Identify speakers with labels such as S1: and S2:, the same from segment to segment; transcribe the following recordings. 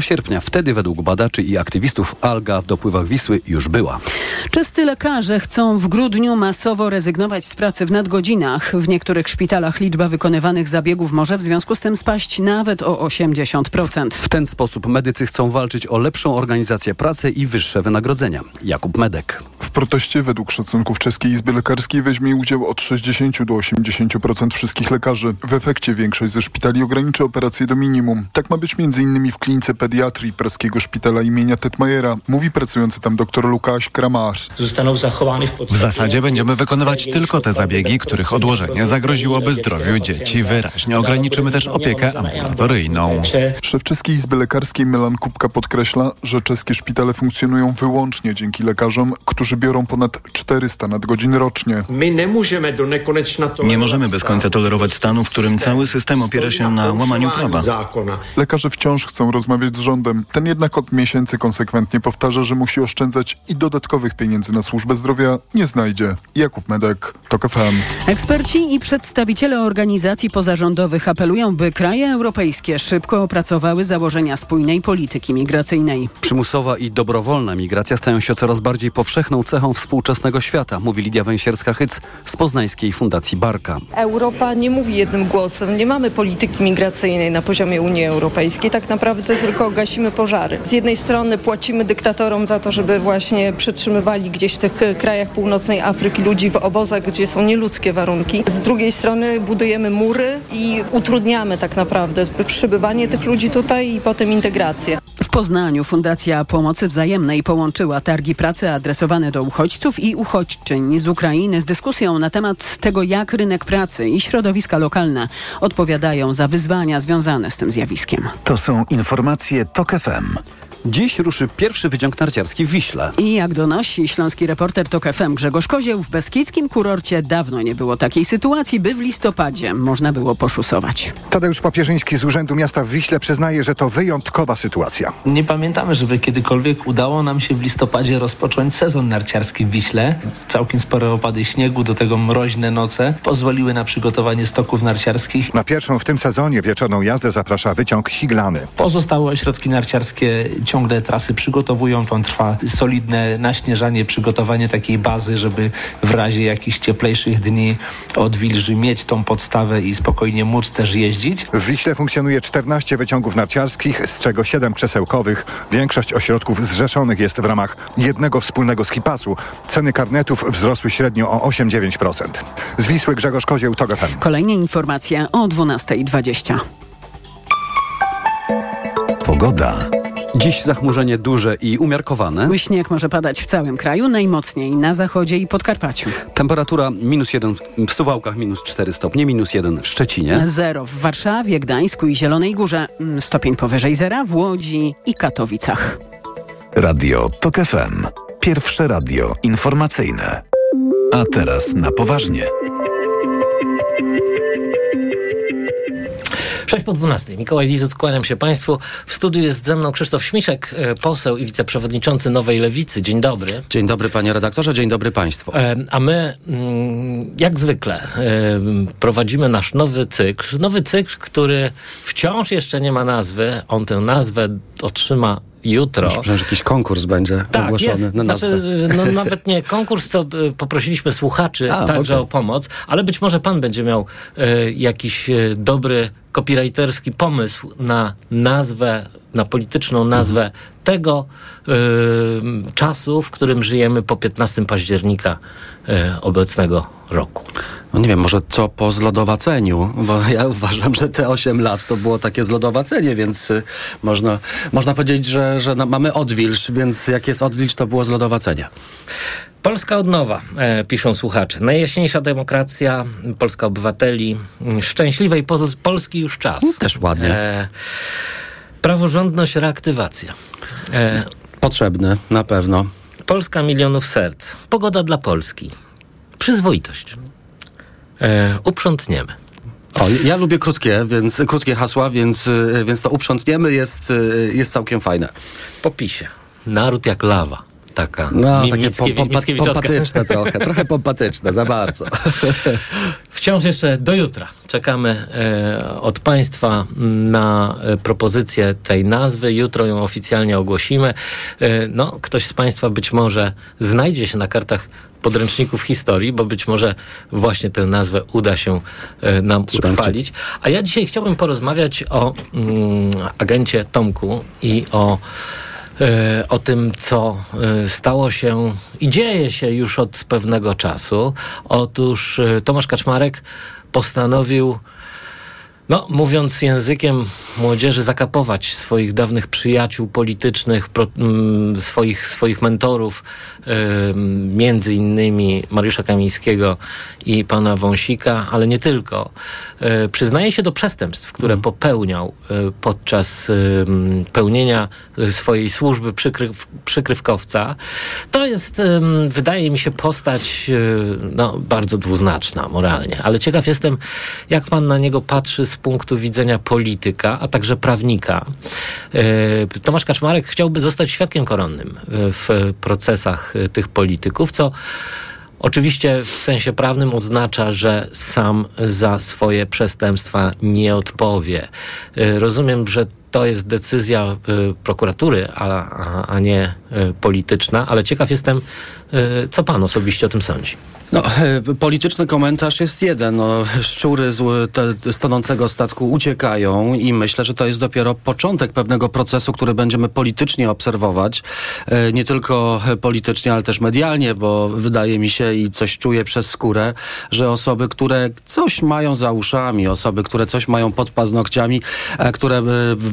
S1: sierpnia. Wtedy według badaczy i aktywistów alga w dopływach Wisły już była.
S2: Czescy lekarze chcą w grudniu masowo rezygnować z pracy w nadgodzinach. W niektórych szpitalach liczba wykonywanych zabiegów może w związku z tym spaść nawet o 80%.
S1: W ten sposób medycy chcą walczyć o lepszą organizację pracy i wyższe wynagrodzenia. Jakub Medek.
S3: W proteście według szacunków Czeskiej Izby Lekarskiej weźmie udział od 60 do 80% wszystkich lekarzy. W efekcie większość ze szpitali ograniczy operacje do minimum. Tak ma być m.in. w klinice pediatrii praskiego szpitala imienia Tetmajera, mówi pracujący tam dr Lukasz Kramarz.
S4: W zasadzie będziemy wykonywać tylko te zabiegi, których odłożenie zagroziłoby zdrowiu dzieci. Wyraźnie ograniczymy też opiekę ambulatoryjną.
S3: Szef Czeskiej Izby Lekarskiej Milan Kupka podkreśla, że czeskie szpitale funkcjonują wyłącznie dzięki lekarzom, którzy biorą ponad 400 nadgodzin rocznie.
S5: Nie możemy bez końca tolerować stanu, w którym cały system opiera się na łamaniu prawa.
S3: Lekarze wciąż chcą rozmawiać z rządem. Ten jednak od miesięcy konsekwentnie powtarza, że musi oszczędzać i dodatkowych pieniędzy na służbę zdrowia nie znajdzie. Jakub Medek, TOK FM.
S2: Eksperci i przedstawiciele organizacji pozarządowych apelują, by kraje europejskie szybko opracowały założenia spójnej polityki migracyjnej.
S1: Przymusowa i dobrowolna migracja stają się coraz bardziej powszechną cechą współczesnego świata, mówi Lidia Węsierska-Hyc z Poznańskiej Fundacji Barka.
S6: Europa nie mówi jednym głosem. Nie mamy polityki migracyjnej na poziomie Unii Europejskiej. Tak naprawdę tylko gasimy pożary. Z jednej strony płacimy dyktatorom za to, żeby właśnie przetrzymywali gdzieś w tych krajach północnej Afryki ludzi w obozach, gdzie są nieludzkie warunki. Z drugiej strony budujemy mury i utrudniamy tak naprawdę przybywanie tych ludzi tutaj i potem integrację.
S2: W Poznaniu Fundacja Pomocy Wzajemnej połączyła targi pracy adresowane do uchodźców i uchodźczyń z Ukrainy z dyskusją na temat tego, jak rynek pracy i środowiska lokalne odpowiadają za wyzwania związane z tym zjawiskiem.
S7: To są informacje TOK FM.
S1: Dziś ruszy pierwszy wyciąg narciarski w Wiśle.
S2: I jak donosi śląski reporter TOK FM Grzegorz Kozieł, w beskidzkim kurorcie dawno nie było takiej sytuacji, by w listopadzie można było poszusować.
S8: Tadeusz Papierzyński z Urzędu Miasta w Wiśle przyznaje, że to wyjątkowa sytuacja.
S9: Nie pamiętamy, żeby kiedykolwiek udało nam się w listopadzie rozpocząć sezon narciarski w Wiśle. Całkiem spore opady śniegu, do tego mroźne noce pozwoliły na przygotowanie stoków narciarskich.
S8: Na pierwszą w tym sezonie wieczorną jazdę zaprasza wyciąg Siglany.
S9: Pozostałe ośrodki narciarskie ciągle trasy przygotowują. Tam trwa solidne naśnieżanie, przygotowanie takiej bazy, żeby w razie jakichś cieplejszych dni odwilży mieć tą podstawę i spokojnie móc też jeździć.
S8: W Wiśle funkcjonuje 14 wyciągów narciarskich, z czego 7 krzesełkowych. Większość ośrodków zrzeszonych jest w ramach jednego wspólnego skipasu. Ceny karnetów wzrosły średnio o 8-9%. Z Wisły Grzegorz Kozieł, TOG FM.
S2: Kolejne informacje o 12.20.
S7: Pogoda.
S1: Dziś zachmurzenie duże i umiarkowane.
S2: Śnieg może padać w całym kraju, najmocniej na zachodzie i Podkarpaciu.
S1: Temperatura minus 1 w Suwałkach, minus 4 stopnie, minus 1 w Szczecinie.
S2: Zero w Warszawie, Gdańsku i Zielonej Górze. Stopień powyżej zera w Łodzi i Katowicach.
S7: Radio TOK FM. Pierwsze radio informacyjne. A teraz na poważnie.
S10: 6 po 12. Mikołaj Lizut, kłaniam się Państwu. W studiu jest ze mną Krzysztof Śmiszek, poseł i wiceprzewodniczący Nowej Lewicy. Dzień dobry.
S11: Dzień dobry panie redaktorze, dzień dobry Państwu.
S10: A my, jak zwykle, prowadzimy nasz nowy cykl. Nowy cykl, który wciąż jeszcze nie ma nazwy. On tę nazwę otrzyma jutro.
S11: Myślę, że jakiś konkurs będzie
S10: tak,
S11: ogłoszony
S10: jest.
S11: na nazwę.
S10: Znaczy, no, nawet nie konkurs, co poprosiliśmy słuchaczy
S11: A,
S10: także
S11: okay.
S10: o pomoc, ale być może pan będzie miał jakiś dobry copywriterski pomysł na nazwę, na polityczną nazwę mhm. tego y, czasu, w którym żyjemy po 15 października y, obecnego roku.
S11: No nie wiem, może co po zlodowaceniu, bo ja uważam, że te 8 lat to było takie zlodowacenie, więc y, można, można powiedzieć, że, że mamy odwilż, więc jak jest odwilż, to było zlodowacenie.
S10: Polska odnowa, e, piszą słuchacze. Najjaśniejsza demokracja, Polska obywateli, szczęśliwej Polski już czas.
S11: No, też ładnie. E,
S10: praworządność, reaktywacja.
S11: E, Potrzebny, na pewno.
S10: Polska milionów serc. Pogoda dla Polski. Przyzwoitość. E, uprzątniemy.
S11: O, ja lubię krótkie, więc krótkie hasła, więc, więc to uprzątniemy jest, jest całkiem fajne.
S10: Po PiSie. Naród jak lawa. Taka.
S11: No, takie
S10: Mickiewicz-
S11: pompatyczne trochę, trochę pompatyczne, za bardzo.
S10: Wciąż jeszcze do jutra czekamy e, od Państwa na e, propozycję tej nazwy. Jutro ją oficjalnie ogłosimy. E, no, ktoś z Państwa być może znajdzie się na kartach podręczników historii, bo być może właśnie tę nazwę uda się e, nam
S11: Trzymam
S10: utrwalić. A ja dzisiaj chciałbym porozmawiać o mm, agencie Tomku i o o tym, co e, stało się i dzieje się już od pewnego czasu. Otóż e, Tomasz Kaczmarek postanowił, no, mówiąc językiem młodzieży, zakapować swoich dawnych przyjaciół politycznych, pro, mm, swoich, swoich mentorów, em, między innymi Mariusza Kamińskiego i pana Wąsika, ale nie tylko. E, przyznaje się do przestępstw, które popełniał e, podczas pełnienia e, swojej służby przykryw, przykrywkowca. To jest, wydaje mi się, postać e, no, bardzo dwuznaczna moralnie, ale ciekaw jestem, jak pan na niego patrzy z punktu widzenia polityka, a także prawnika. E, Tomasz Kaczmarek chciałby zostać świadkiem koronnym e, w procesach e, tych polityków, co Oczywiście w sensie prawnym oznacza, że sam za swoje przestępstwa nie odpowie. Y, Rozumiem, że to jest decyzja y, prokuratury, a, a, a nie polityczna, ale ciekaw jestem, y, co pan osobiście o tym sądzi.
S11: No, e, polityczny komentarz jest jeden. No, szczury z te, statku uciekają i myślę, że to jest dopiero początek pewnego procesu, który będziemy politycznie obserwować. E, Nie tylko politycznie, ale też medialnie, bo wydaje mi się i coś czuję przez skórę, że osoby, które coś mają za uszami, osoby, które coś mają pod paznokciami, e, które e,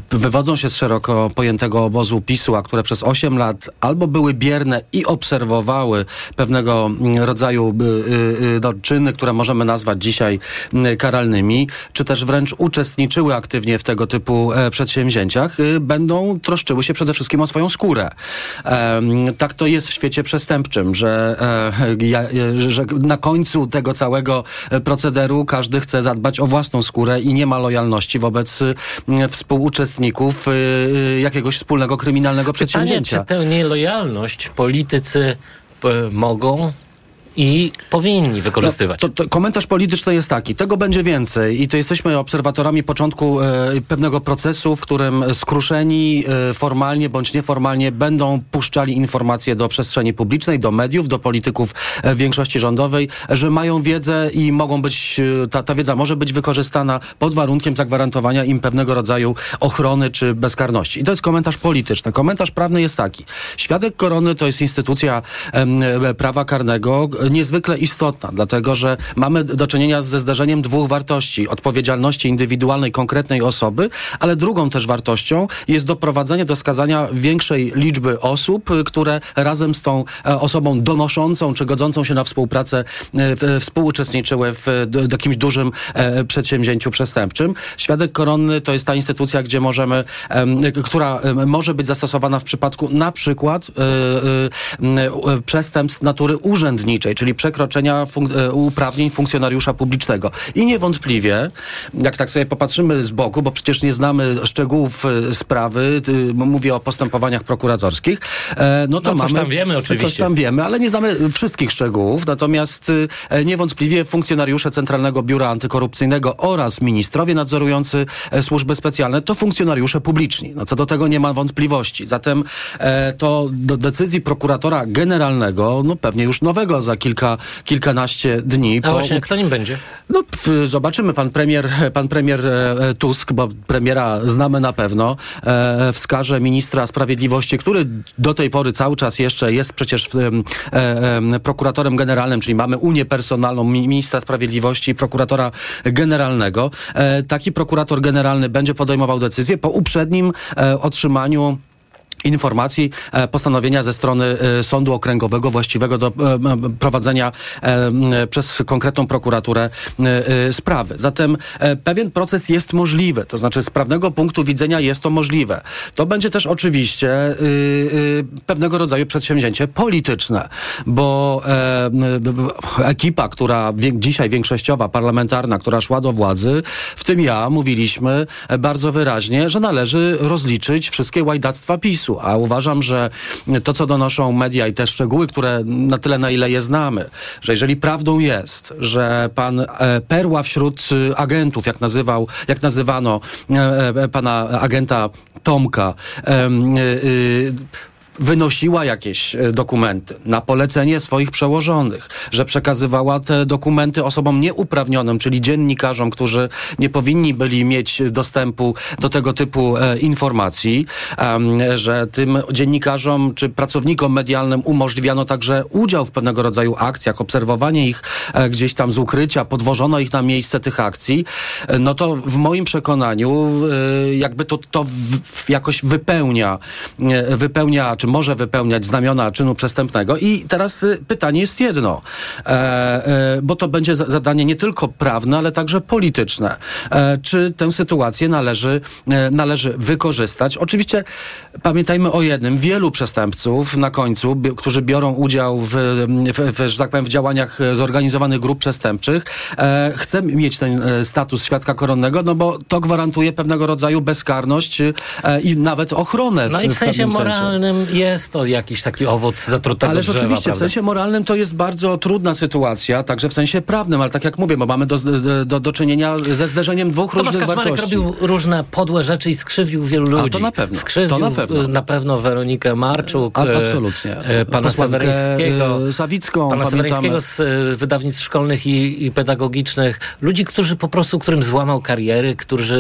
S11: wywodzą się z szeroko pojętego obozu PiSu, a które przez 8 lat albo były bierne i obserwowały pewnego mm, rodzaju y, y, no, czyny, które możemy nazwać dzisiaj y, karalnymi, czy też wręcz uczestniczyły aktywnie w tego typu e, przedsięwzięciach, y, będą troszczyły się przede wszystkim o swoją skórę. Tak to jest w świecie przestępczym, że, e, e, że- na końcu tego całego procederu każdy chce zadbać o własną skórę i nie ma lojalności wobec y, współuczestników y, y, jakiegoś wspólnego kryminalnego
S10: Pytanie,
S11: przedsięwzięcia.
S10: czy tę nielojalność politycy p- mogą i powinni wykorzystywać?
S11: No, to, to komentarz polityczny jest taki. Tego będzie więcej i to jesteśmy obserwatorami początku e, pewnego procesu, w którym skruszeni e, formalnie bądź nieformalnie będą puszczali informacje do przestrzeni publicznej, do mediów, do polityków e, większości rządowej, że mają wiedzę i mogą być, e, ta, ta wiedza może być wykorzystana pod warunkiem zagwarantowania im pewnego rodzaju ochrony czy bezkarności. I to jest komentarz polityczny. Komentarz prawny jest taki. Świadek korony to jest instytucja e, prawa karnego niezwykle istotna, dlatego że mamy do czynienia ze zderzeniem dwóch wartości. Odpowiedzialności indywidualnej konkretnej osoby, ale drugą też wartością jest doprowadzenie do skazania większej liczby osób, które razem z tą e, osobą donoszącą czy godzącą się na współpracę e, w- współuczestniczyły w jakimś dużym e, przedsięwzięciu przestępczym. Świadek koronny to jest ta instytucja, gdzie możemy, która może być zastosowana w przypadku na przykład e, e, e, przestępstw natury urzędniczej, czyli przekroczenia funk- e, uprawnień funkcjonariusza publicznego. I niewątpliwie, jak tak sobie popatrzymy z boku, bo przecież nie znamy szczegółów e, sprawy, mówię o postępowaniach prokuratorskich, e, no to
S10: No, coś
S11: mamy...
S10: tam wiemy oczywiście.
S11: Coś tam wiemy, ale nie znamy wszystkich szczegółów. Natomiast niewątpliwie funkcjonariusze Centralnego Biura Antykorupcyjnego oraz ministrowie nadzorujący służby specjalne to funkcjonariusze publiczni. No co do tego nie ma wątpliwości. Zatem to do decyzji prokuratora generalnego, no pewnie już nowego za kilka, kilkanaście dni.
S10: A właśnie, kto nim będzie?
S11: No, zobaczymy. Pan premier, pan premier e, Tusk, bo premiera znamy na pewno, e, wskaże ministra sprawiedliwości, który do tej pory cały czas jeszcze jest przecież e, em, prokuratorem generalnym, czyli mamy unię personalną mi- ministra sprawiedliwości i prokuratora generalnego. Taki prokurator generalny będzie podejmował decyzję po uprzednim otrzymaniu informacji, e, postanowienia ze strony e, Sądu Okręgowego właściwego do e, prowadzenia przez konkretną prokuraturę sprawy. Zatem pewien proces jest możliwy, to znaczy z prawnego punktu widzenia jest to możliwe. To będzie też oczywiście y, y, pewnego rodzaju przedsięwzięcie polityczne, bo ekipa, która dzisiaj większościowa, parlamentarna, która szła do władzy, w tym ja, mówiliśmy bardzo wyraźnie, że należy rozliczyć wszystkie łajdactwa PiSu. A uważam, że to, co donoszą media i te szczegóły, które na tyle, na ile je znamy, że jeżeli prawdą jest, że pan e, Perła wśród e, agentów, jak nazywał, jak nazywano e, pana agenta Tomka, wynosiła jakieś e, dokumenty na polecenie swoich przełożonych, że przekazywała te dokumenty osobom nieuprawnionym, czyli dziennikarzom, którzy nie powinni byli mieć dostępu do tego typu e, informacji, że tym dziennikarzom czy pracownikom medialnym umożliwiano także udział w pewnego rodzaju akcjach, obserwowanie ich e, gdzieś tam z ukrycia, podwożono ich na miejsce tych akcji, no to w moim przekonaniu jakby to, to jakoś wypełnia, wypełnia czy może wypełniać znamiona czynu przestępnego. I teraz y, pytanie jest jedno, e, e, bo to będzie zadanie nie tylko prawne, ale także polityczne. E, czy tę sytuację należy, należy wykorzystać? Oczywiście pamiętajmy o jednym. Wielu przestępców na końcu, którzy biorą udział w, w, w, że tak powiem, w działaniach zorganizowanych grup przestępczych, chce mieć ten status świadka koronnego, no bo to gwarantuje pewnego rodzaju bezkarność i nawet ochronę.
S10: No w, i w sensie moralnym sensie jest to jakiś taki owoc zatrutego
S11: Ale
S10: drzewa,
S11: oczywiście
S10: prawda?
S11: w sensie moralnym to jest bardzo trudna sytuacja, także w sensie prawnym, ale tak jak mówię, bo mamy do, do, do czynienia ze zderzeniem dwóch
S10: Tomasz
S11: różnych
S10: Kaczmarek
S11: wartości.
S10: robił różne podłe rzeczy i skrzywił wielu ludzi.
S11: A to na pewno.
S10: Skrzywił
S11: to na pewno,
S10: na pewno Weronikę Marczuk,
S11: A,
S10: e,
S11: absolutnie.
S10: E, pana Seweryńskiego,
S11: Sawicką,
S10: pana. Seweryńskiego z e, wydawnictw szkolnych i, i pedagogicznych. Ludzi, którzy po prostu, którym złamał kariery, którzy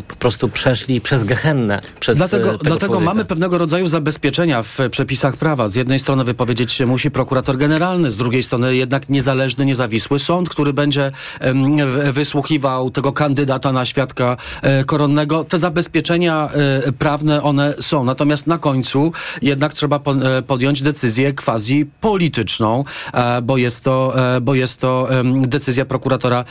S10: y, po prostu przeszli przez gehennę. Przez
S11: dlatego
S10: tego
S11: dlatego mamy pewnego rodzaju zabezpieczenia w przepisach prawa. Z jednej strony wypowiedzieć się musi prokurator generalny, z drugiej strony jednak niezależny, niezawisły sąd, który będzie wysłuchiwał tego kandydata na świadka e, koronnego. Te zabezpieczenia e, prawne, one są. Natomiast na końcu jednak trzeba e, podjąć decyzję quasi polityczną, bo jest to, bo jest to decyzja prokuratora,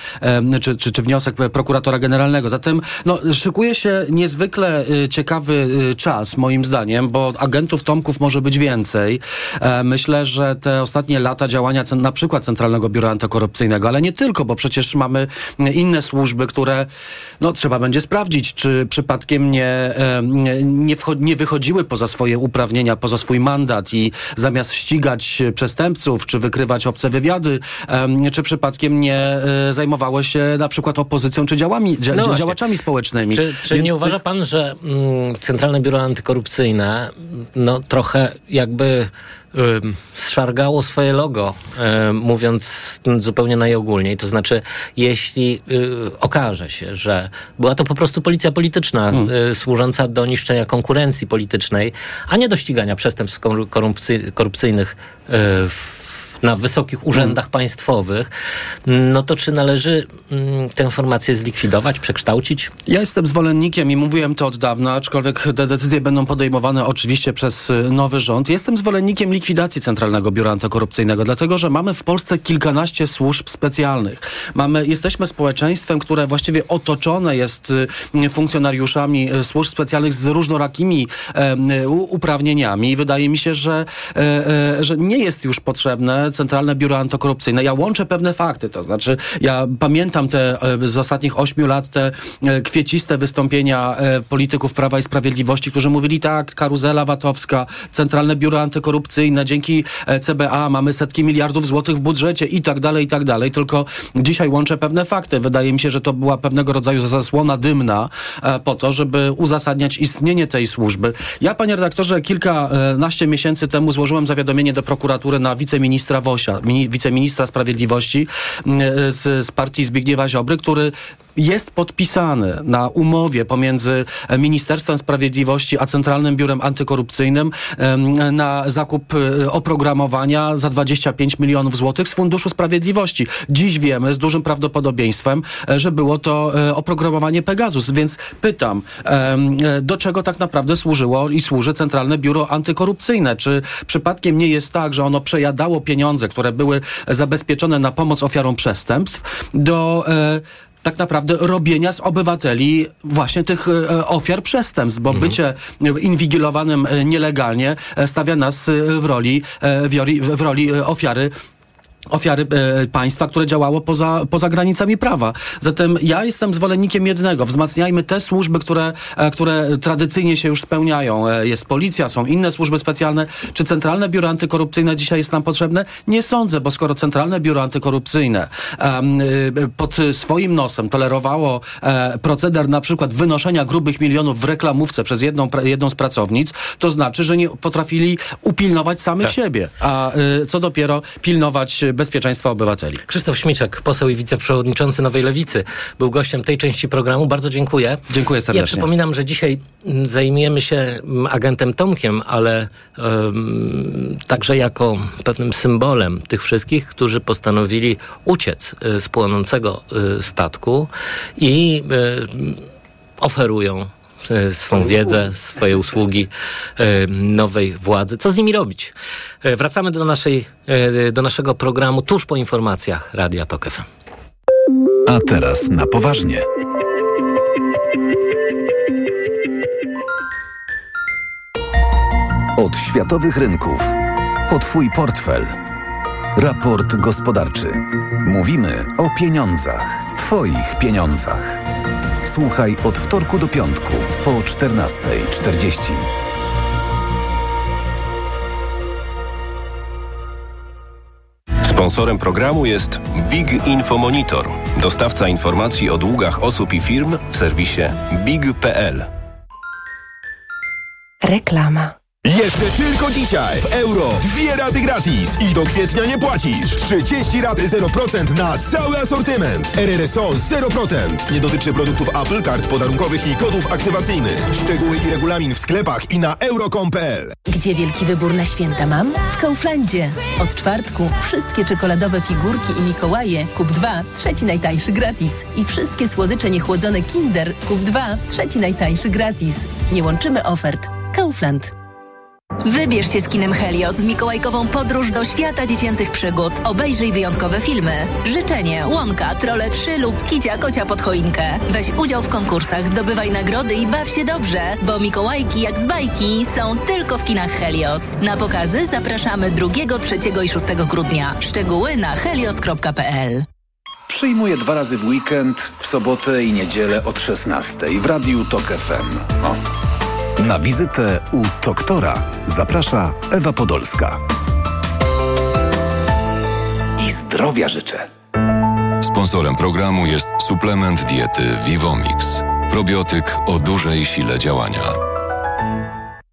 S11: czy, czy, czy wniosek prokuratora generalnego. Zatem no, szykuje się niezwykle ciekawy czas, moim zdaniem, bo agentów Tomków może być więcej. E, myślę, że te ostatnie lata działania na przykład Centralnego Biura Antykorupcyjnego, ale nie tylko, bo przecież mamy inne służby, które no, trzeba będzie sprawdzić, czy przypadkiem nie, e, nie, nie wychodziły poza swoje uprawnienia, poza swój mandat i zamiast ścigać przestępców, czy wykrywać obce wywiady, czy przypadkiem nie e, zajmowały się na przykład opozycją, czy działami, dzia-
S10: No
S11: działaczami społecznymi.
S10: Czy, czy nie
S11: tych-
S10: uważa pan, że mm, Centralne Biuro Antykorupcyjne no, trochę jakby zszargało swoje logo, mówiąc mm, zupełnie najogólniej. To znaczy, jeśli y, okaże się, że była to po prostu policja polityczna y, służąca do niszczenia konkurencji politycznej, a nie do ścigania przestępstw koru- korupcy, korupcyjnych y, w na wysokich urzędach państwowych, no to czy należy mm, tę formację zlikwidować, przekształcić?
S11: Ja jestem zwolennikiem i mówiłem to od dawna, aczkolwiek te decyzje będą podejmowane oczywiście przez y, nowy rząd. Jestem zwolennikiem likwidacji Centralnego Biura Antykorupcyjnego, dlatego że mamy w Polsce kilkanaście służb specjalnych. Mamy, jesteśmy społeczeństwem, które właściwie otoczone jest y, funkcjonariuszami y, służb specjalnych z różnorakimi uprawnieniami i wydaje mi się, że, e, e, że nie jest już potrzebne Centralne Biuro Antykorupcyjne. Ja łączę pewne fakty, to znaczy ja pamiętam te e, z ostatnich ośmiu lat te e, kwieciste wystąpienia e, polityków Prawa i Sprawiedliwości, którzy mówili tak, karuzela VAT-owska, Centralne Biuro Antykorupcyjne, dzięki CBA mamy setki miliardów złotych w budżecie i tak dalej, i tak dalej. Tylko dzisiaj łączę pewne fakty. Wydaje mi się, że to była pewnego rodzaju zasłona dymna po to, żeby uzasadniać istnienie tej służby. Ja, panie redaktorze, kilkanaście miesięcy temu złożyłem zawiadomienie do prokuratury na wiceministra Wosia, mini, wiceministra sprawiedliwości m, z, z partii Zbigniewa Ziobry, który jest podpisany na umowie pomiędzy e, Ministerstwem Sprawiedliwości a Centralnym Biurem Antykorupcyjnym na zakup e, oprogramowania za 25 milionów złotych z Funduszu Sprawiedliwości. Dziś wiemy z dużym prawdopodobieństwem, e, że było to oprogramowanie Pegasus, więc pytam, do czego tak naprawdę służyło i służy Centralne Biuro Antykorupcyjne? Czy przypadkiem nie jest tak, że ono przejadało pieniądze, które były zabezpieczone na pomoc ofiarom przestępstw do tak naprawdę robienia z obywateli właśnie tych e, ofiar przestępstw, bo bycie inwigilowanym e, nielegalnie e, stawia nas w roli, w roli, ofiary ofiary e, państwa, które działało poza, poza granicami prawa. Zatem ja jestem zwolennikiem jednego. Wzmacniajmy te służby, które, e, które tradycyjnie się już spełniają. E, jest policja, są inne służby specjalne. Czy Centralne Biuro Antykorupcyjne dzisiaj jest nam potrzebne? Nie sądzę, bo skoro Centralne Biuro Antykorupcyjne e, pod swoim nosem tolerowało e, proceder na przykład wynoszenia grubych milionów w reklamówce przez jedną, jedną z pracownic, to znaczy, że nie potrafili upilnować samych tak. siebie. A e, co dopiero pilnować bezpieczeństwa obywateli.
S10: Krzysztof Śmieciak, poseł i wiceprzewodniczący Nowej Lewicy, był gościem tej części programu. Bardzo dziękuję.
S11: Dziękuję serdecznie.
S10: Ja przypominam, że dzisiaj mm, zajmujemy się mm, agentem Tomkiem, ale um, także jako pewnym symbolem tych wszystkich, którzy postanowili uciec y, z płonącego y, statku i y, oferują swą wiedzę, swoje usługi e, nowej władzy. Co z nimi robić? E, wracamy do, naszej, do naszego programu tuż po informacjach Radia Tok FM.
S7: A teraz na poważnie. Od światowych rynków po Twój portfel. Raport gospodarczy. Mówimy o pieniądzach. Twoich pieniądzach. Słuchaj od wtorku do piątku po 14.40.
S12: Sponsorem programu jest Big Info Monitor, dostawca informacji o długach osób i firm w serwisie big.pl.
S13: Reklama.
S14: Jeszcze tylko dzisiaj w euro dwie raty gratis i do kwietnia nie płacisz. 30 rat 0% na cały asortyment. RRSO 0%. Nie dotyczy produktów Apple, kart podarunkowych i kodów aktywacyjnych. Szczegóły i regulamin w sklepach i na euro.com.pl.
S13: Gdzie wielki wybór na święta mam? W Kauflandzie. Od czwartku wszystkie czekoladowe figurki i Mikołaje kup 2, trzeci najtańszy gratis. I wszystkie słodycze niechłodzone Kinder kup 2, trzeci najtańszy gratis. Nie łączymy ofert. Kaufland. Wybierz się z kinem Helios w mikołajkową podróż do świata dziecięcych przygód. Obejrzyj wyjątkowe filmy. Życzenie, Łąka, Trole 3 lub Kicia Kocia pod choinkę. Weź udział w konkursach, zdobywaj nagrody i baw się dobrze, bo Mikołajki jak z bajki są tylko w kinach Helios. Na pokazy zapraszamy 2, 3 i 6 grudnia. Szczegóły na helios.pl
S15: Przyjmuję dwa razy w weekend, w sobotę i niedzielę od 16 w Radiu TOK FM. O.
S7: Na wizytę u doktora zaprasza Ewa Podolska.
S15: I zdrowia życzę.
S16: Sponsorem programu jest suplement diety Vivomix. Probiotyk o dużej sile działania.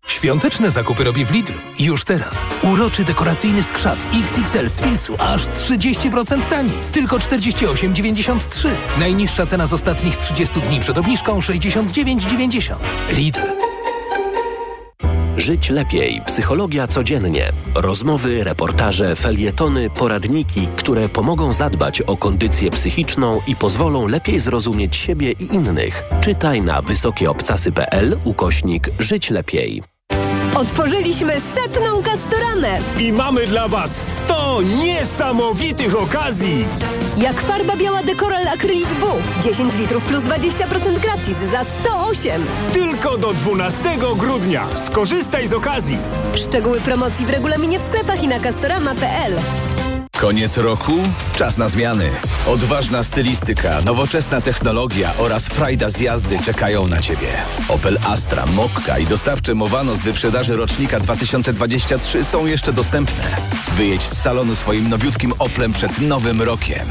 S17: Świąteczne zakupy robię w Lidlu. Już teraz. Uroczy dekoracyjny skrzat XXL z filcu aż 30% taniej. Tylko 48,93. Najniższa cena z ostatnich 30 dni przed obniżką 69,90. Lidl.
S18: Żyć lepiej. Psychologia codziennie. Rozmowy, reportaże, felietony, poradniki, które pomogą zadbać o kondycję psychiczną i pozwolą lepiej zrozumieć siebie i innych. Czytaj na wysokieobcasy.pl ukośnik Żyć lepiej.
S19: Otworzyliśmy setną kastoranę!
S14: I mamy dla Was 100 niesamowitych okazji!
S19: Jak farba biała Dekoral Acrylit W. 10 litrów plus 20% gratis za 108.
S14: Tylko do 12 grudnia. Skorzystaj z okazji.
S19: Szczegóły promocji w regulaminie w sklepach i na castorama.pl.
S20: Koniec roku? Czas na zmiany. Odważna stylistyka, nowoczesna technologia oraz frajda z jazdy czekają na Ciebie. Opel Astra, Mokka i dostawcze Mowano z wyprzedaży rocznika 2023 są jeszcze dostępne. Wyjedź z salonu swoim nowiutkim Oplem przed nowym rokiem.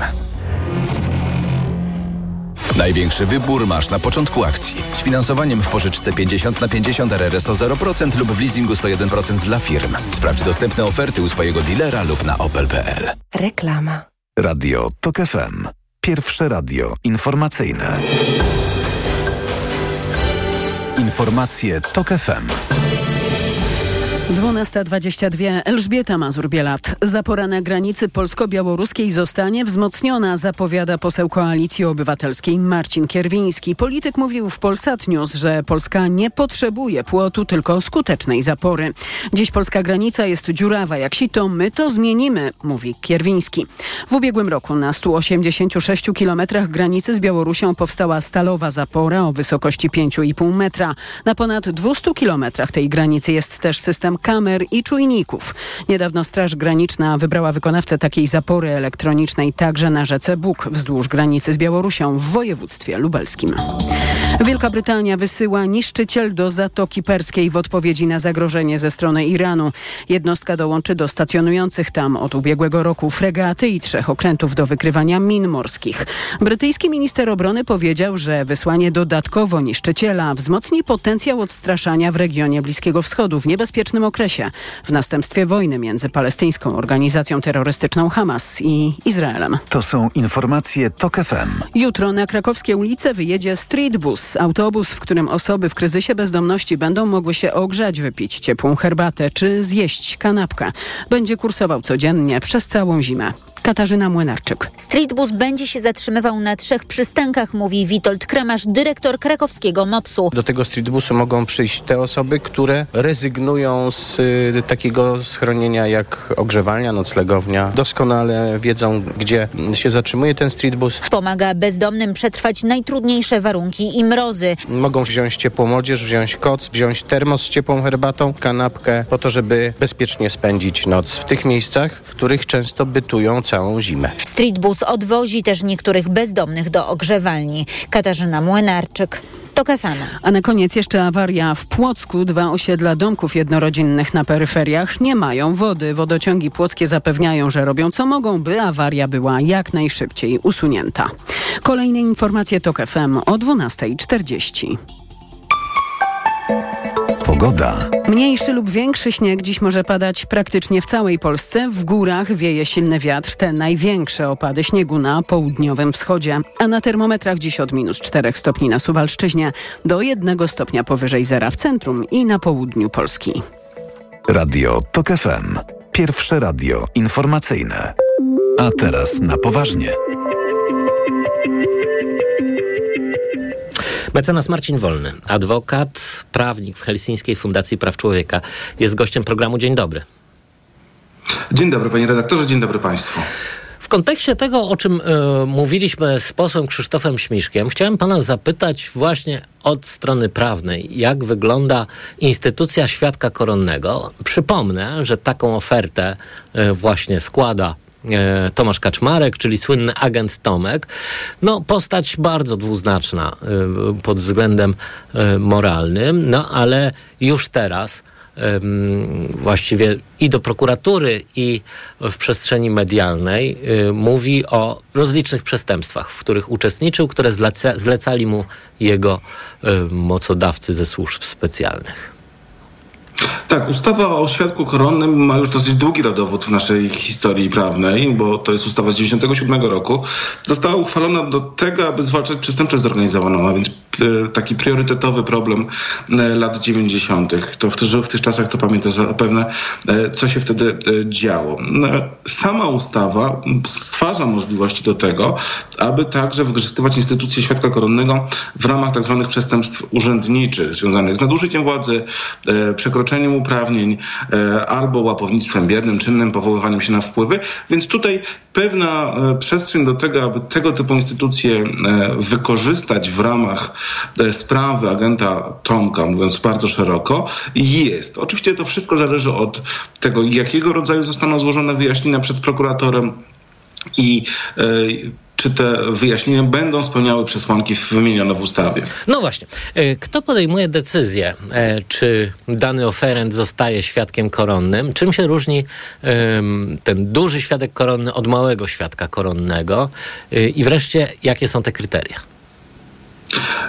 S20: Największy wybór masz na początku akcji. Z finansowaniem w pożyczce 50 na 50 RRSO 0% lub w leasingu 101% dla firm. Sprawdź dostępne oferty u swojego dealera lub na opel.pl.
S13: Reklama.
S7: Radio TOK FM. Pierwsze radio informacyjne. Informacje TOK FM.
S2: 12.22 Elżbieta Mazur-Bielat. Zapora na granicy polsko-białoruskiej zostanie wzmocniona, zapowiada poseł Koalicji Obywatelskiej Marcin Kierwiński. Polityk mówił w Polsat News, że Polska nie potrzebuje płotu, tylko skutecznej zapory. Dziś polska granica jest dziurawa. Jak to my to zmienimy, mówi Kierwiński. W ubiegłym roku na 186 kilometrach granicy z Białorusią powstała stalowa zapora o wysokości 5,5 metra. Na ponad 200 kilometrach tej granicy jest też system kamer i czujników. Niedawno Straż Graniczna wybrała wykonawcę takiej zapory elektronicznej także na rzece Bóg wzdłuż granicy z Białorusią w województwie lubelskim. Wielka Brytania wysyła niszczyciel do Zatoki Perskiej w odpowiedzi na zagrożenie ze strony Iranu. Jednostka dołączy do stacjonujących tam od ubiegłego roku fregaty i trzech okrętów do wykrywania min morskich. Brytyjski minister obrony powiedział, że wysłanie dodatkowo niszczyciela wzmocni potencjał odstraszania w regionie Bliskiego Wschodu w niebezpiecznym okresie w następstwie wojny między palestyńską organizacją terrorystyczną Hamas i Izraelem.
S7: To są informacje TOK FM.
S2: Jutro na krakowskie ulice wyjedzie Streetbus, autobus, w którym osoby w kryzysie bezdomności będą mogły się ogrzać, wypić ciepłą herbatę czy zjeść kanapkę. Będzie kursował codziennie przez całą zimę. Katarzyna Młynarczyk.
S21: Streetbus będzie się zatrzymywał na trzech przystankach, mówi Witold Kremasz, dyrektor krakowskiego MOPS-u.
S22: Do tego streetbusu mogą przyjść te osoby, które rezygnują z y, takiego schronienia jak ogrzewalnia, noclegownia. Doskonale wiedzą, gdzie się zatrzymuje ten streetbus.
S21: Pomaga bezdomnym przetrwać najtrudniejsze warunki i mrozy.
S22: Mogą wziąć ciepłą młodzież, wziąć koc, wziąć termos z ciepłą herbatą, kanapkę, po to, żeby bezpiecznie spędzić noc w tych miejscach, w których często bytują całą zimę.
S21: Streetbus odwozi też niektórych bezdomnych do ogrzewalni. Katarzyna Młynarczyk.
S2: A na koniec jeszcze awaria w Płocku. Dwa osiedla domków jednorodzinnych na peryferiach nie mają wody. Wodociągi płockie zapewniają, że robią co mogą, by awaria była jak najszybciej usunięta. Kolejne informacje TOK FM o 12.40.
S7: Pogoda.
S2: Mniejszy lub większy śnieg dziś może padać praktycznie w całej Polsce. W górach wieje silny wiatr, te największe opady śniegu na południowym wschodzie. A na termometrach dziś od minus 4 stopni na Suwalszczyźnie do 1 stopnia powyżej zera w centrum i na południu Polski.
S7: Radio TOK FM. Pierwsze radio informacyjne. A teraz na poważnie.
S10: Mecenas Marcin Wolny, adwokat, prawnik w Helsińskiej Fundacji Praw Człowieka, jest gościem programu. Dzień dobry.
S23: Dzień dobry panie redaktorze, dzień dobry państwu.
S10: W kontekście tego, o czym y, mówiliśmy z posłem Krzysztofem Śmiszkiem, chciałem pana zapytać właśnie od strony prawnej, jak wygląda instytucja świadka koronnego. Przypomnę, że taką ofertę y, właśnie składa Tomasz Kaczmarek, czyli słynny agent Tomek. No, postać bardzo dwuznaczna pod względem moralnym, no ale już teraz właściwie i do prokuratury, i w przestrzeni medialnej mówi o rozlicznych przestępstwach, w których uczestniczył, które zleca, zlecali mu jego mocodawcy ze służb specjalnych.
S23: Tak, ustawa o świadku koronnym ma już dosyć długi rodowód w naszej historii prawnej, bo to jest ustawa z 97 roku. Została uchwalona do tego, aby zwalczać przestępczość zorganizowaną, a więc taki priorytetowy problem e, lat 90. To w, w tych czasach to pamięta zapewne, e, co się wtedy działo. No, sama ustawa stwarza możliwości do tego, aby także wykorzystywać instytucję świadka koronnego w ramach tak zwanych przestępstw urzędniczych związanych z nadużyciem władzy, przekroczeniem uprawnień albo łapownictwem biernym, czynnym, powoływaniem się na wpływy. Więc tutaj pewna przestrzeń do tego, aby tego typu instytucje wykorzystać w ramach sprawy agenta Tomka, mówiąc bardzo szeroko, jest. Oczywiście to wszystko zależy od tego, jakiego rodzaju zostaną złożone wyjaśnienia przed prokuratorem i czy te wyjaśnienia będą spełniały przesłanki wymienione w ustawie.
S10: No właśnie. Kto podejmuje decyzję, czy dany oferent zostaje świadkiem koronnym? Czym się różni ten duży świadek koronny od małego świadka koronnego? I wreszcie, jakie są te kryteria?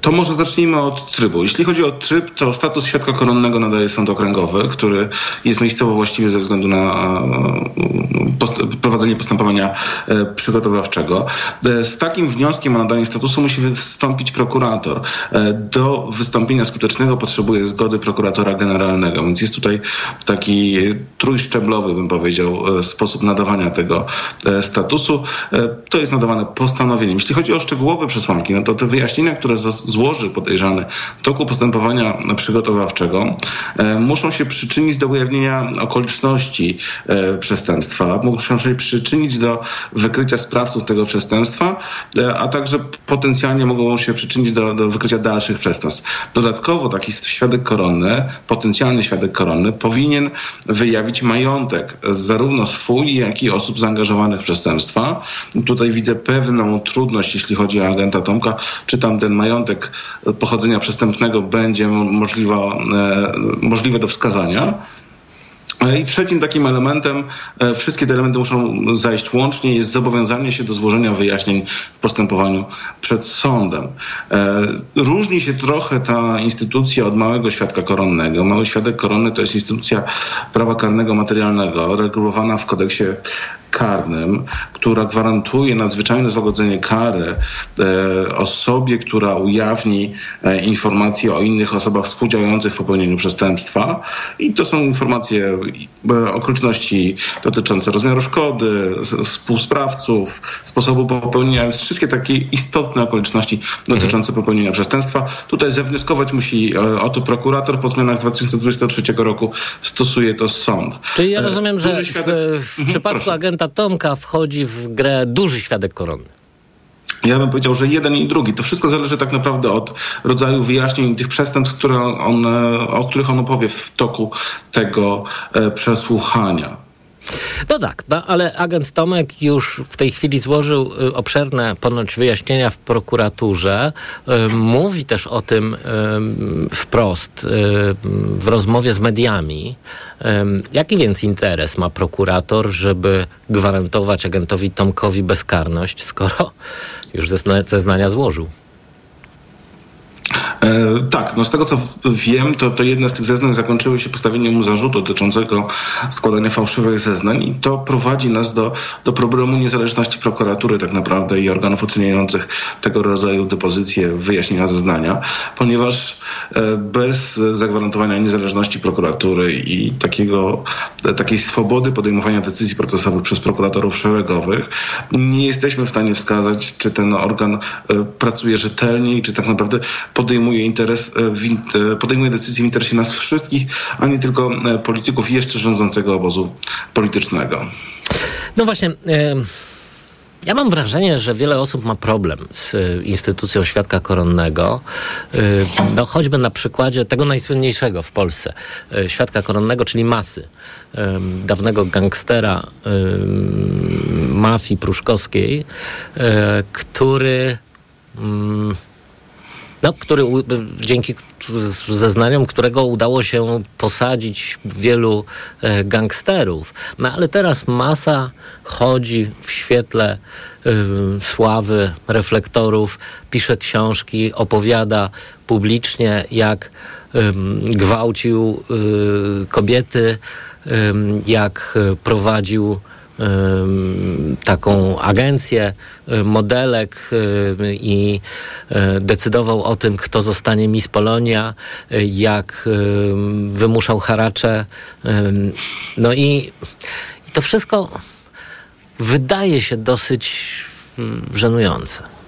S23: To może zacznijmy od trybu. Jeśli chodzi o tryb, to status świadka koronnego nadaje sąd okręgowy, który jest miejscowo właściwy ze względu na post prowadzenie postępowania przygotowawczego. Z takim wnioskiem o nadanie statusu musi wystąpić prokurator. Do wystąpienia skutecznego potrzebuje zgody prokuratora generalnego, więc jest tutaj taki trójszczeblowy, bym powiedział, sposób nadawania tego statusu. To jest nadawane postanowieniem. Jeśli chodzi o szczegółowe przesłanki, no to te wyjaśnienia, które złoży podejrzany w toku postępowania przygotowawczego, muszą się przyczynić do ujawnienia okoliczności przestępstwa, muszą się przyczynić do wykrycia sprawców tego przestępstwa, a także potencjalnie mogą się przyczynić do, do wykrycia dalszych przestępstw. Dodatkowo taki świadek koronny, potencjalny świadek koronny powinien wyjawić majątek zarówno swój, jak i osób zaangażowanych w przestępstwa. Tutaj widzę pewną trudność, jeśli chodzi o agenta Tomka, czy tam ten majątek pochodzenia przestępnego będzie możliwe, możliwe do wskazania. I trzecim takim elementem, e, wszystkie te elementy muszą zajść łącznie, jest zobowiązanie się do złożenia wyjaśnień w postępowaniu przed sądem. E, różni się trochę ta instytucja od małego świadka koronnego. Mały świadek koronny to jest instytucja prawa karnego materialnego, regulowana w kodeksie karnym, która gwarantuje nadzwyczajne złagodzenie kary e, osobie, która ujawni e, informacje o innych osobach współdziałających w popełnieniu przestępstwa. I to są informacje, e, okoliczności dotyczące rozmiaru szkody, współsprawców, sposobu popełnienia, więc wszystkie takie istotne okoliczności dotyczące popełnienia przestępstwa. Tutaj zewnioskować musi o to prokurator po zmianach 2023 roku stosuje to sąd.
S10: Czyli ja rozumiem, że w, w
S23: Mhm,
S10: przypadku agenta Tomka wchodzi w grę duży świadek koronny.
S23: Ja bym powiedział, że jeden i drugi. To wszystko zależy tak naprawdę od rodzaju wyjaśnień tych przestępstw, które on, o których on opowie w toku tego e, przesłuchania.
S10: No tak, no, ale agent Tomek już w tej chwili złożył y, obszerne ponoć wyjaśnienia w prokuraturze. Y, mówi też o tym y, wprost w rozmowie z mediami. Jaki więc interes ma prokurator, żeby gwarantować agentowi Tomkowi bezkarność, skoro już zezna- zeznania złożył?
S23: E, tak, no z tego co wiem, to, to jedne z tych zeznań zakończyły się postawieniem mu zarzutu dotyczącego składania fałszywych zeznań i to prowadzi nas do, do problemu niezależności prokuratury tak naprawdę i organów oceniających tego rodzaju depozycje, wyjaśnienia zeznania, ponieważ e, bez zagwarantowania niezależności prokuratury i takiego, takiej swobody podejmowania decyzji procesowych przez prokuratorów szeregowych, nie jesteśmy w stanie wskazać, czy ten organ e, pracuje rzetelnie i czy tak naprawdę podejmuje, interes, e, podejmuje decyzje w interesie nas wszystkich, a nie tylko e, polityków jeszcze rządzącego obozu politycznego.
S10: No właśnie. Ja mam wrażenie, że wiele osób ma problem z instytucją świadka koronnego. No, choćby na przykładzie tego najsłynniejszego w Polsce świadka koronnego, czyli Masy, dawnego gangstera mafii pruszkowskiej, który mm, no, który dzięki zeznaniom, którego udało się posadzić wielu e, gangsterów. No ale teraz masa chodzi w świetle y, sławy, reflektorów, pisze książki, opowiada publicznie, jak y, gwałcił y, kobiety, jak prowadził taką agencję modelek i decydował o tym, kto zostanie Miss Polonia, jak wymuszał haracze. No i, i to wszystko wydaje się dosyć żenujące.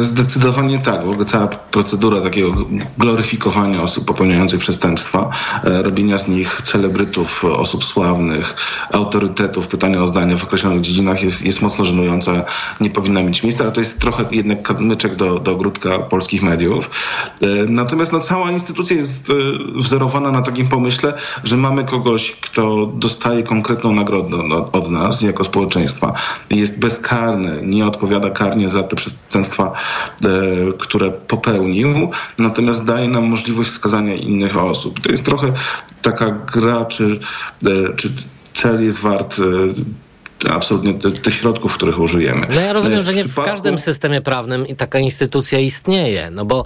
S23: Zdecydowanie tak. W ogóle cała procedura takiego gloryfikowania osób popełniających przestępstwa, e, robienia z nich celebrytów, osób sławnych, autorytetów, pytania o zdanie w określonych dziedzinach jest, jest mocno żenująca, nie powinna mieć miejsca, ale to jest trochę jednak kamyczek do, do ogródka polskich mediów. E, natomiast no, cała instytucja jest e, wzorowana na takim pomyśle, że mamy kogoś, kto dostaje konkretną nagrodę od nas jako społeczeństwa. Jest bezkarny, nie odpowiada karnie za te przestępstwa, które popełnił, natomiast daje nam możliwość wskazania innych osób. To jest trochę taka gra, czy, czy cel jest wart absolutnie tych te środków, których użyjemy.
S10: No ja rozumiem, że nie w każdym systemie prawnym taka instytucja istnieje, no bo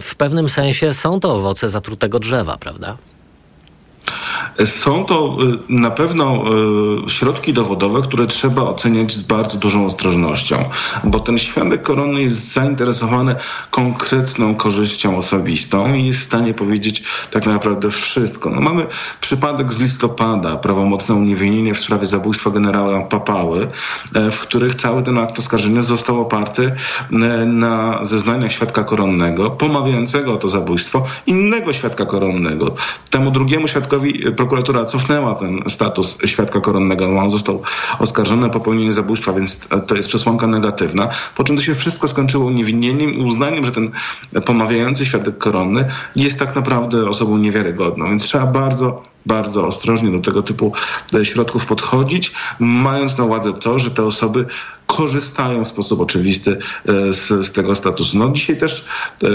S10: w pewnym sensie są to owoce zatrutego drzewa, prawda?
S23: Są to na pewno środki dowodowe, które trzeba oceniać z bardzo dużą ostrożnością, bo ten świadek koronny jest zainteresowany konkretną korzyścią osobistą i jest w stanie powiedzieć tak naprawdę wszystko. No mamy przypadek z listopada, prawomocne uniewinnienie w sprawie zabójstwa generała Papały, w których cały ten akt oskarżenia został oparty na zeznaniach świadka koronnego, pomawiającego o to zabójstwo innego świadka koronnego. Temu drugiemu świadkowi prokuratura cofnęła ten status świadka koronnego. No, on został oskarżony o popełnienie zabójstwa, więc to jest przesłanka negatywna. Po czym to się wszystko skończyło uniewinnieniem i uznaniem, że ten pomawiający świadek koronny jest tak naprawdę osobą niewiarygodną. Więc trzeba bardzo bardzo ostrożnie do tego typu środków podchodzić, mając na uwadze to, że te osoby korzystają w sposób oczywisty z, z tego statusu. No dzisiaj też e,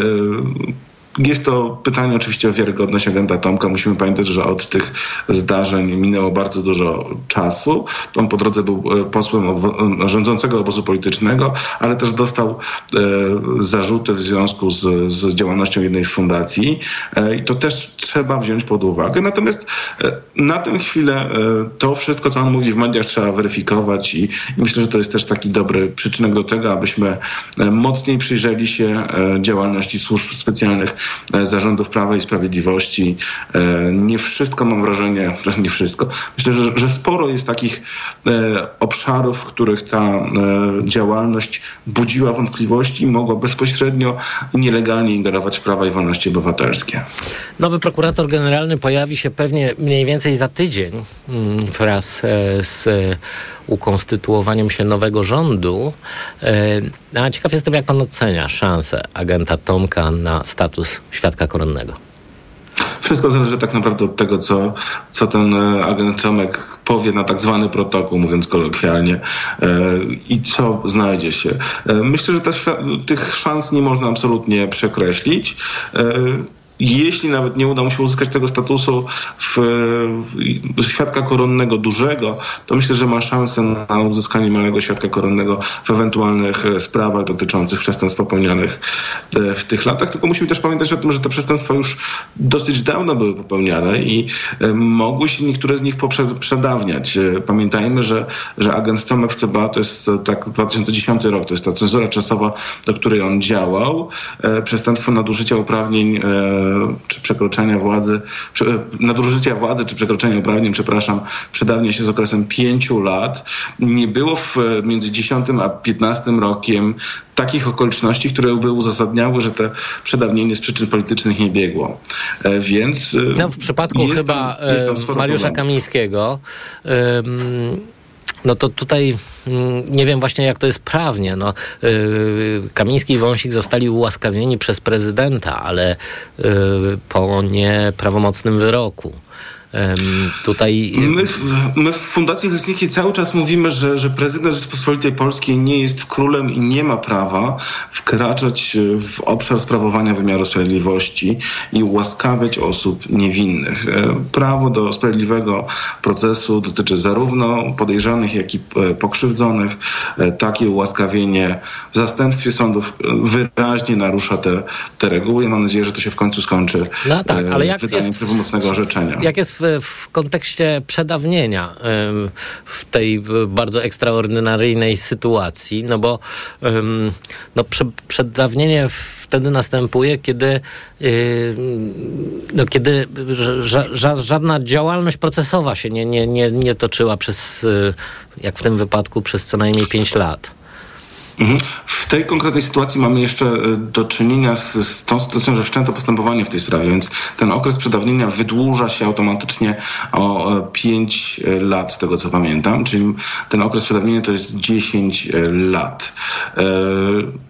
S23: jest to pytanie oczywiście o wiarygodność agenta Tomka. Musimy pamiętać, że od tych zdarzeń minęło bardzo dużo czasu. On po drodze był e, posłem rządzącego obozu politycznego, ale też dostał e, zarzuty w związku z, z działalnością jednej z fundacji e, i to też trzeba wziąć pod uwagę. Natomiast na tę chwilę to wszystko, co on mówi w mediach trzeba weryfikować i, i myślę, że to jest też taki dobry przyczynek do tego, abyśmy mocniej przyjrzeli się działalności służb specjalnych E, zarządów Prawa i Sprawiedliwości. E, nie wszystko mam wrażenie, że nie wszystko. Myślę, że, że sporo jest takich e, obszarów, w których ta działalność budziła wątpliwości i mogła bezpośrednio nielegalnie ingerować w prawa i wolności obywatelskie.
S10: Nowy prokurator generalny pojawi się pewnie mniej więcej za tydzień mm, wraz z ukonstytuowaniem się nowego rządu. A ciekaw jestem, jak pan ocenia szansę agenta Tomka na status świadka koronnego.
S23: Wszystko zależy tak naprawdę od tego, co, co ten e, agent Tomek powie na tak zwany protokół, mówiąc kolokwialnie, e, i co znajdzie się. E, myślę, że tych szans nie można absolutnie przekreślić jeśli nawet nie uda mu się uzyskać tego statusu w, w, świadka koronnego dużego, to myślę, że ma szansę na uzyskanie małego świadka koronnego w ewentualnych e, sprawach dotyczących przestępstw popełnianych e, w tych latach. Tylko musimy też pamiętać o tym, że te przestępstwa już dosyć dawno były popełniane i e, mogły się niektóre z nich przedawniać. Pamiętajmy, że, że agent Tomek w CBA to jest tak 2010 rok, to jest ta cenzura czasowa, do której on działał. Przestępstwo nadużycia uprawnień czy przekroczenia władzy, nadużycia władzy czy przekroczenia uprawnień, przepraszam, przedawnia się z okresem pięciu lat. Nie było w, między 10 a 15 rokiem takich okoliczności, które by uzasadniały, że te przedawnienie z przyczyn politycznych nie biegło. E, więc... E,
S10: no w przypadku chyba tam, tam Mariusza Kamińskiego no to tutaj mm, nie wiem właśnie jak to jest prawnie. No, yy, Kamiński i Wąsik zostali ułaskawieni przez prezydenta, ale yy, po nieprawomocnym wyroku.
S23: Tutaj... My, my, w Fundacji Helsinki cały czas mówimy, że, że prezydent Rzeczypospolitej Polskiej nie jest królem i nie ma prawa wkraczać w obszar sprawowania wymiaru sprawiedliwości i ułaskawiać osób niewinnych. E, prawo do sprawiedliwego procesu dotyczy zarówno podejrzanych, jak i e, pokrzywdzonych. E, takie ułaskawienie w zastępstwie sądów wyraźnie narusza te, te reguły. Mam nadzieję, że to się w końcu skończy
S10: no tak, ale jak jest,
S23: prawomocnego orzeczenia.
S10: Jak jest w w kontekście przedawnienia w tej bardzo ekstraordynaryjnej sytuacji, no bo no, przedawnienie wtedy następuje, kiedy, no, kiedy ża ża żadna działalność procesowa się nie, nie, nie, nie toczyła przez, y, jak w tym wypadku, przez co najmniej 5 lat.
S23: Mhm. W tej konkretnej sytuacji mamy jeszcze e, do czynienia z, z, tą sytuacją, że wszczęto postępowanie w tej sprawie, więc ten okres przedawnienia wydłuża się automatycznie o 5 e, lat, z tego co pamiętam, czyli ten okres przedawnienia to jest 10 e, lat.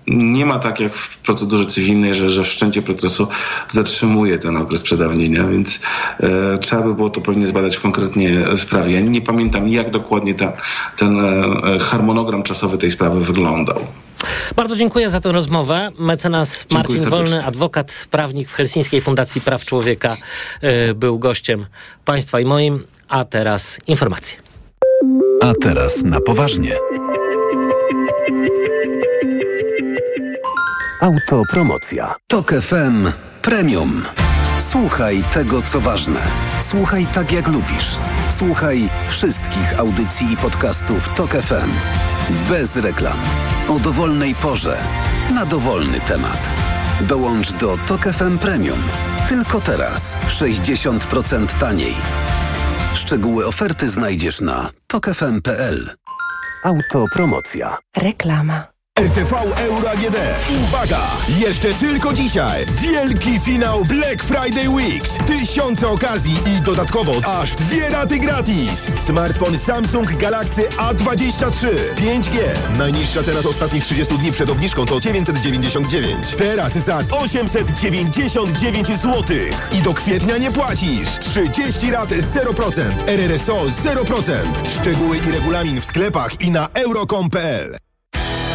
S23: Nie ma tak jak w procedurze cywilnej, że, że wszczęcie procesu zatrzymuje ten okres przedawnienia, więc trzeba by było to pewnie zbadać w konkretnie sprawie. Ja nie pamiętam, jak dokładnie ta, ten harmonogram czasowy tej sprawy wygląda.
S10: Bardzo dziękuję za tę rozmowę. Mecenas Marcin Wolny, adwokat, prawnik w Helsińskiej Fundacji Praw Człowieka, yy, był gościem państwa i moim. A teraz informacje.
S7: A teraz na poważnie. Autopromocja. Tok FM Premium. Słuchaj tego, co ważne. Słuchaj tak, jak lubisz. Słuchaj wszystkich audycji i podcastów TOK FM. Bez reklam. O dowolnej porze. Na dowolny temat. Dołącz do TOK FM Premium. Tylko teraz. 60% taniej. Szczegóły oferty znajdziesz na tokefm.pl. Autopromocja.
S24: Reklama.
S3: RTV Euro AGD. Uwaga! Jeszcze tylko dzisiaj. Wielki finał Black Friday Weeks. Tysiące okazji i dodatkowo aż dwie raty gratis. Smartfon Samsung Galaxy A23 5G. Najniższa teraz ostatnich 30 dni przed obniżką to 999. Teraz za 899 zł. I do kwietnia nie płacisz. 30 rat 0%. RRSO 0%. Szczegóły i regulamin w sklepach i na euro.com.pl.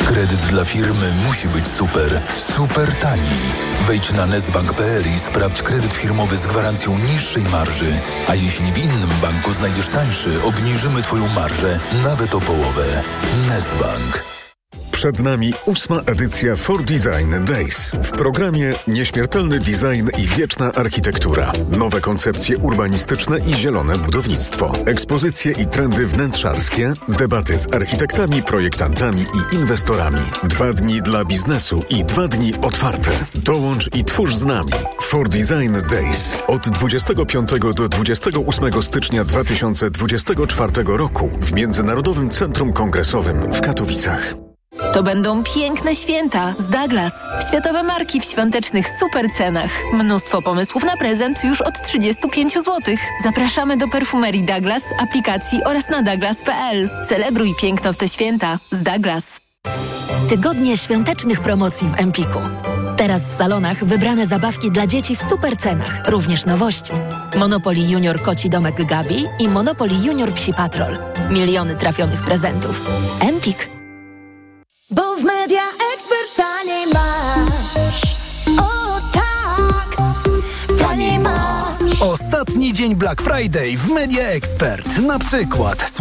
S25: Kredyt dla firmy musi być super, super tani. Wejdź na nestbank.pl i sprawdź kredyt firmowy z gwarancją niższej marży. A jeśli w innym banku znajdziesz tańszy, obniżymy Twoją marżę nawet o połowę. Nestbank.
S26: Przed nami ósma edycja For Design Days. W programie nieśmiertelny design i wieczna architektura. Nowe koncepcje urbanistyczne i zielone budownictwo. Ekspozycje i trendy wnętrzarskie. Debaty z architektami, projektantami i inwestorami. Dwa dni dla biznesu i dwa dni otwarte. Dołącz i twórz z nami. For Design Days. Od 25 do 28 stycznia 2024 roku w Międzynarodowym Centrum Kongresowym w Katowicach.
S19: To będą piękne święta z Douglas. Światowe marki w świątecznych super cenach. Mnóstwo pomysłów na prezent już od 35 zł. Zapraszamy do perfumerii Douglas, aplikacji oraz na douglas.pl. Celebruj piękno w te święta z Douglas.
S27: Tygodnie świątecznych promocji w Empiku. Teraz w salonach wybrane zabawki dla dzieci w super cenach. Również nowości. Monopoly Junior Koci Domek Gabi i Monopoly Junior Psi Patrol. Miliony trafionych prezentów. Empik.
S28: Bo w Media Expert taniej masz. O tak, taniej masz.
S29: Ostatni dzień Black Friday w Media Expert. Na przykład